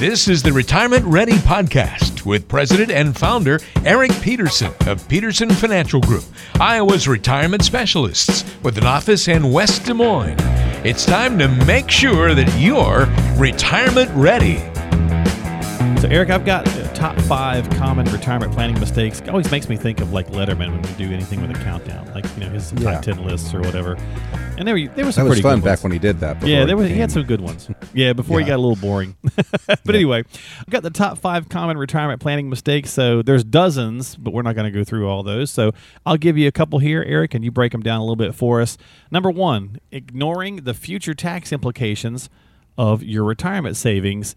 This is the Retirement Ready Podcast with President and Founder Eric Peterson of Peterson Financial Group, Iowa's retirement specialists with an office in West Des Moines. It's time to make sure that you're retirement ready. So, Eric, I've got uh, top five common retirement planning mistakes. It always makes me think of like Letterman when we do anything with a countdown, like you know his Yeah. top ten lists or whatever. And there, were, there was some That was pretty fun back when he did that. Yeah, there was, he had some good ones. Yeah, before he got a little boring. but anyway, I've got the top five common retirement planning mistakes. So there's dozens, but we're not going to go through all those. So I'll give you a couple here, Eric, and you break them down a little bit for us. Number one, ignoring the future tax implications of your retirement savings.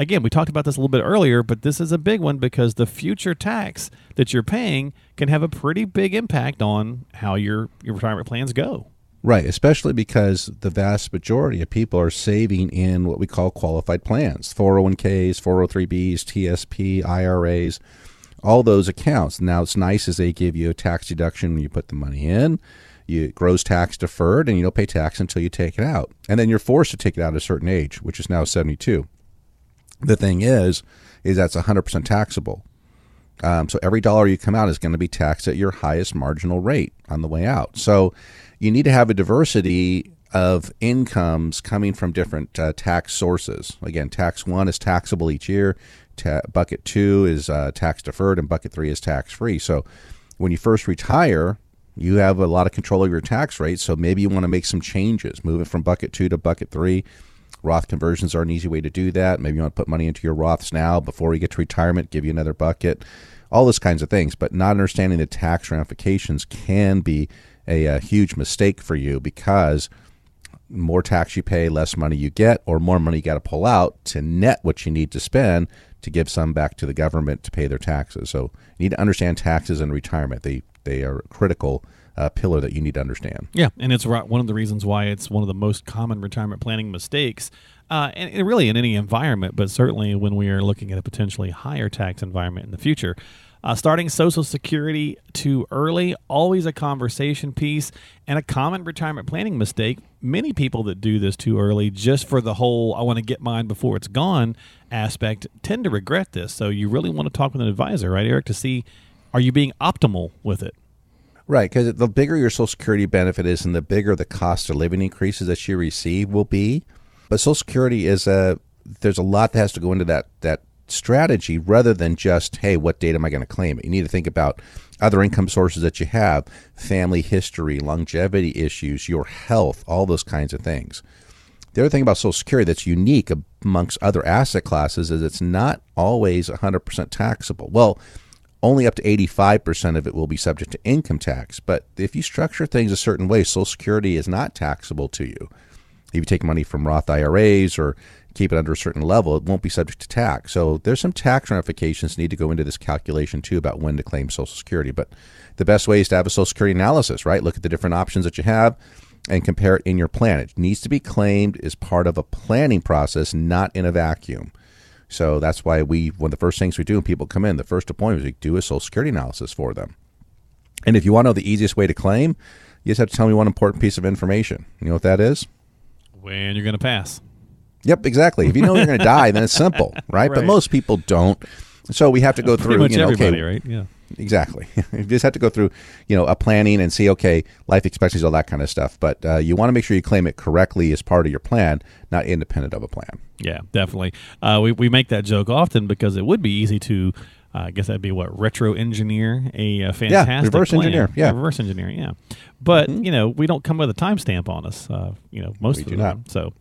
Again, we talked about this a little bit earlier, but this is a big one because the future tax that you're paying can have a pretty big impact on how your, your retirement plans go. Right, especially because the vast majority of people are saving in what we call qualified plans 401ks, 403bs, TSP, IRAs, all those accounts. Now, it's nice as they give you a tax deduction when you put the money in. You, it grows tax deferred, and you don't pay tax until you take it out. And then you're forced to take it out at a certain age, which is now 72. The thing is, is that's 100% taxable. Um, so every dollar you come out is going to be taxed at your highest marginal rate on the way out. So you need to have a diversity of incomes coming from different uh, tax sources. Again, tax one is taxable each year. Ta- bucket two is uh, tax deferred, and bucket three is tax free. So when you first retire, you have a lot of control of your tax rate. So maybe you want to make some changes, move it from bucket two to bucket three. Roth conversions are an easy way to do that. Maybe you want to put money into your Roths now before you get to retirement, give you another bucket, all those kinds of things. But not understanding the tax ramifications can be a, a huge mistake for you because more tax you pay, less money you get, or more money you got to pull out to net what you need to spend to give some back to the government to pay their taxes. So you need to understand taxes and retirement. They they are critical uh, pillar that you need to understand. Yeah, and it's one of the reasons why it's one of the most common retirement planning mistakes, uh, and, really in any environment, but certainly when we are looking at a potentially higher tax environment in the future. Uh, starting Social Security too early, always a conversation piece, and a common retirement planning mistake. Many people that do this too early, just for the whole "I want to get mine before it's gone" aspect, tend to regret this. So you really want to talk with an advisor, right, Eric, to see are you being optimal with it. Right, because the bigger your Social Security benefit is, and the bigger the cost of living increases that you receive will be. But Social Security is a there's a lot that has to go into that that strategy rather than just hey, what date am I going to claim it? You need to think about other income sources that you have, family history, longevity issues, your health, all those kinds of things. The other thing about Social Security that's unique amongst other asset classes is it's not always 100% taxable. Well, only up to 85% of it will be subject to income tax. But if you structure things a certain way, Social Security is not taxable to you. If you take money from Roth IRAs or keep it under a certain level, it won't be subject to tax. So there's some tax ramifications need to go into this calculation too about when to claim Social Security. But the best way is to have a Social Security analysis, right? Look at the different options that you have and compare it in your plan. It needs to be claimed as part of a planning process, not in a vacuum. So that's why we, one of the first things we do when people come in, the first appointment is we do a Social Security analysis for them. And if you want to know the easiest way to claim, you just have to tell me one important piece of information. You know what that is? When you're going to pass. Yep, exactly. If you know you're going to die, then it's simple, right? But most people don't. So we have to go Pretty through. much you know, everybody, okay, right? Yeah. Exactly. you just have to go through, you know, a planning and see, okay, life expectancy, all that kind of stuff. But uh, you want to make sure you claim it correctly as part of your plan, not independent of a plan. Yeah, definitely. Uh, we, we make that joke often because it would be easy to, uh, I guess that'd be what, retro engineer a, uh fantastic reverse plan. engineer, yeah. Mm-hmm. reverse engineer, yeah. But, you know, we don't come with a timestamp on us, uh, you know, most We of the not. time. So,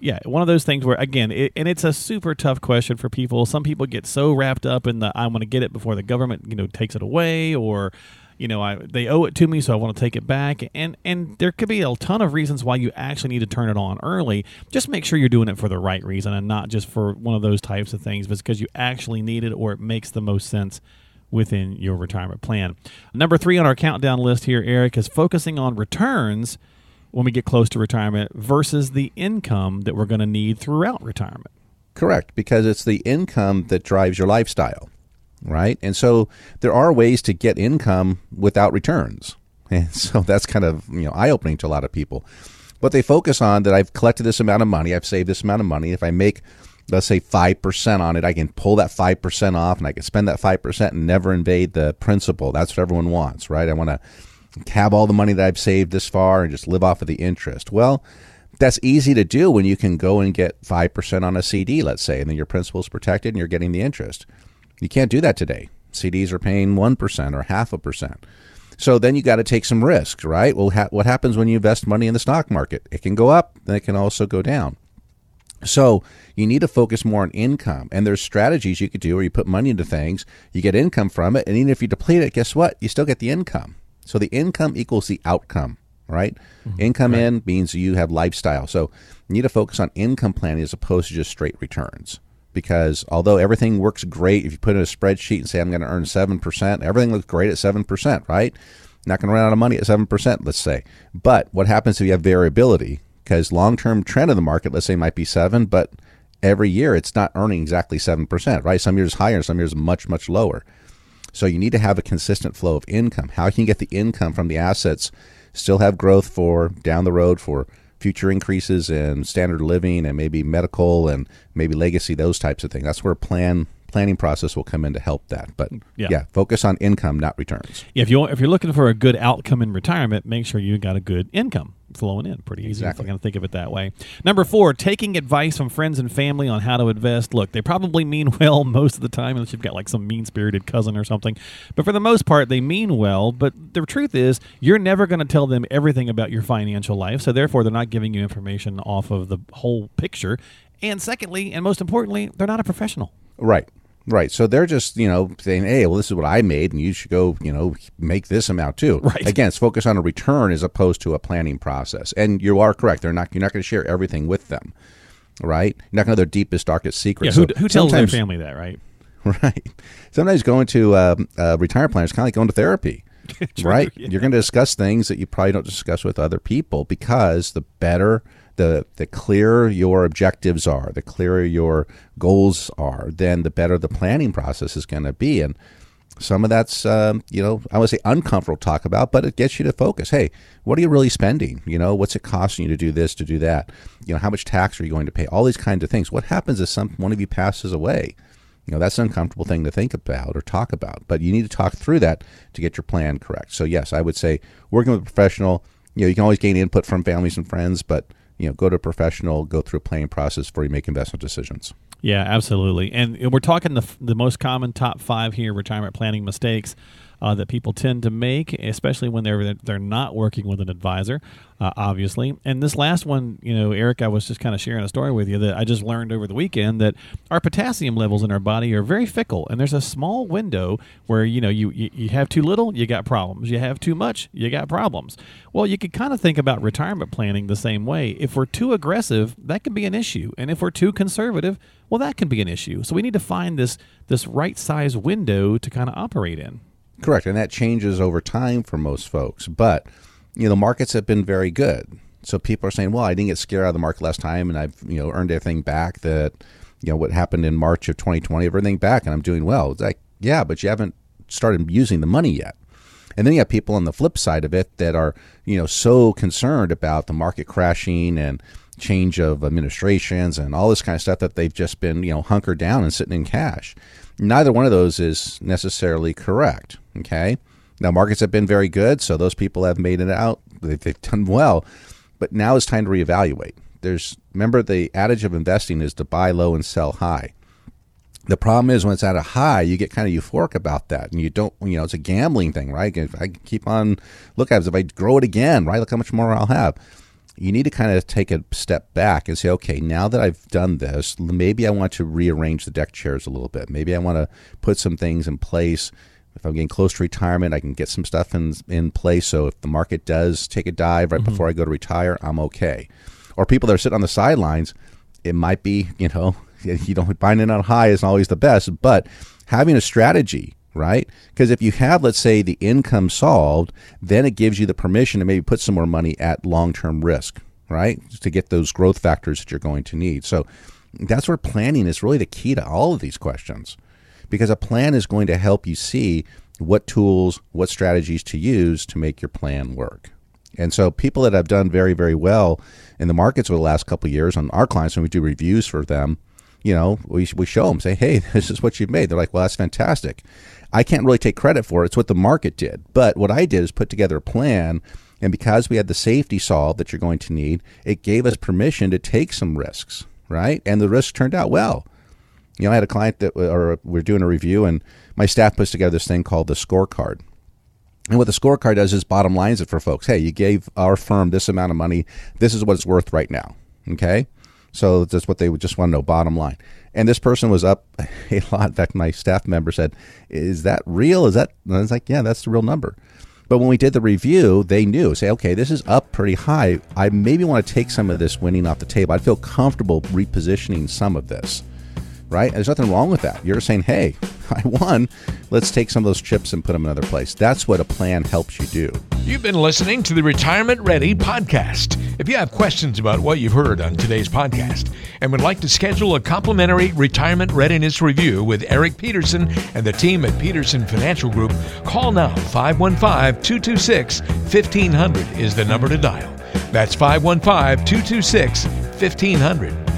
yeah, one of those things where, again, it, and it's a super tough question for people. Some people get so wrapped up in the, I want to get it before the government, you know, takes it away or, you know, I they owe it to me, so I want to take it back. And and there could be a ton of reasons why you actually need to turn it on early. Just make sure you're doing it for the right reason and not just for one of those types of things, but because you actually need it or it makes the most sense within your retirement plan. Number three on our countdown list here, Eric, is focusing on returns when we get close to retirement versus the income that we're going to need throughout retirement. Correct, because it's the income that drives your lifestyle, right? And so there are ways to get income without returns. And so that's kind of, you know, eye-opening to a lot of people. But they focus on that I've collected this amount of money, I've saved this amount of money. If I make let's say 5% on it, I can pull that 5% off and I can spend that 5% and never invade the principal. That's what everyone wants, right? I want to have all the money that I've saved this far and just live off of the interest. Well, that's easy to do when you can go and get 5% on a CD, let's say, and then your principal is protected and you're getting the interest. You can't do that today. CDs are paying 1% or half a percent. So then you got to take some risks, right? Well, ha- what happens when you invest money in the stock market? It can go up, then it can also go down. So you need to focus more on income. And there's strategies you could do where you put money into things, you get income from it, and even if you deplete it, guess what? You still get the income. So the income equals the outcome, right? Mm-hmm. Income right. in means you have lifestyle. So you need to focus on income planning as opposed to just straight returns. Because although everything works great, if you put in a spreadsheet and say, I'm going to earn 7%, everything looks great at 7%, right? Not going to run out of money at 7%, let's say. But what happens if you have variability? Because long term trend of the market, let's say, might be 7 but every year it's not earning exactly 7%, right? Some years higher, some years much, much lower. So you need to have a consistent flow of income. How can you get the income from the assets, still have growth for down the road for future increases in standard living and maybe medical and maybe legacy, those types of things. That's where plan planning process will come in to help that. But yeah. yeah, focus on income, not returns. Yeah, if you if you're looking for a good outcome in retirement, make sure you got a good income flowing in. Pretty easy exactly. if you kind of think of it that way. Number four, taking advice from friends and family on how to invest. Look, they probably mean well most of the time, unless you've got like some mean spirited cousin or something. But for the most part, they mean well. But the truth is, you're never going to tell them everything about your financial life. So therefore, they're not giving you information off of the whole picture. And secondly, and most importantly, they're not a professional. Right. Right. So they're just, you know, saying, hey, well, this is what I made, and you should go, you know, make this amount too. Right. Again, it's focused on a return as opposed to a planning process. And you are correct. They're not, you're not going to share everything with them. Right. You're not going to know their deepest, darkest secrets. Yeah, who, so who tells their family that, right? Right. Sometimes going to um, a retirement plan is kind of like going to therapy. True, right. Yeah. You're going to discuss things that you probably don't discuss with other people because the better – the the clearer your objectives are, the clearer your goals are, then the better the planning process is going to be. And some of that's um, you know I would say uncomfortable to talk about, but it gets you to focus. Hey, what are you really spending? You know, what's it costing you to do this, to do that? You know, how much tax are you going to pay? All these kinds of things. What happens if some one of you passes away? You know, that's an uncomfortable thing to think about or talk about, but you need to talk through that to get your plan correct. So yes, I would say working with a professional. You know, you can always gain input from families and friends, but you know, go to a professional, go through a planning process before you make investment decisions. Yeah, absolutely. And we're talking the, the most common top five here retirement planning mistakes uh, that people tend to make, especially when they're they're not working with an advisor, uh, obviously. And this last one, you know, Eric, I was just kind of sharing a story with you that I just learned over the weekend that our potassium levels in our body are very fickle, and there's a small window where you know you you, you have too little, you got problems. You have too much, you got problems. Well, you could kind of think about retirement planning the same way. If we're too aggressive, that can be an issue, and if we're too conservative, well, that can be an issue. So we need to find this this right size window to kind of operate in. Correct, and that changes over time for most folks. But you know, the markets have been very good. So people are saying, "Well, I didn't get scared out of the market last time, and I've you know earned everything back that you know what happened in March of 2020, everything back, and I'm doing well." It's like, yeah, but you haven't started using the money yet. And then you have people on the flip side of it that are you know so concerned about the market crashing and change of administrations and all this kind of stuff that they've just been you know hunkered down and sitting in cash. Neither one of those is necessarily correct. Okay. Now, markets have been very good, so those people have made it out. They've done well. But now it's time to reevaluate. There's remember the adage of investing is to buy low and sell high. The problem is when it's at a high, you get kind of euphoric about that, and you don't. You know, it's a gambling thing, right? If I keep on look at it, if I grow it again, right? Look how much more I'll have you need to kind of take a step back and say, okay, now that I've done this, maybe I want to rearrange the deck chairs a little bit. Maybe I want to put some things in place If I'm getting close to retirement, I can get some stuff in in place. So if the market does take a dive right mm-hmm. before I go to retire, I'm okay. Or people that are sitting on the sidelines, it might be you know you don't buying in on high isn't always the best, but having a strategy right? Because if you have, let's say, the income solved, then it gives you the permission to maybe put some more money at long term risk, right? To get those growth factors that you're going to need. So that's where planning is really the key to all of these questions because a plan is going to help you see what tools, what strategies to use to make your plan work. And so people that have done very, very well in the markets over the last couple years on our clients, when we do reviews for them, you know, we, we show them, say, hey, this is what you've made. They're like, well, that's fantastic. I can't really take credit for it. It's what the market did. But what I did is put together a plan. And because we had the safety solved that you're going to need, it gave us permission to take some risks, right? And the risks turned out well. You know, I had a client that, or we are doing a review, and my staff puts together this thing called the scorecard. And what the scorecard does is bottom lines it for folks. Hey, you gave our firm this amount of money. This is what it's worth right now. Okay. So that's what they would just want to know, bottom line. And this person was up a lot. In fact, my staff member said, Is that real? Is that? And I was like, Yeah, that's the real number. But when we did the review, they knew, say, okay, this is up pretty high. I maybe want to take some of this winning off the table. I'd feel comfortable repositioning some of this right? There's nothing wrong with that. You're saying, hey, I won. Let's take some of those chips and put them another place. That's what a plan helps you do. You've been listening to the Retirement Ready podcast. If you have questions about what you've heard on today's podcast and would like to schedule a complimentary retirement readiness review with Eric Peterson and the team at Peterson Financial Group, call now 515 226 1500 is the number to dial. That's 515 226 1500.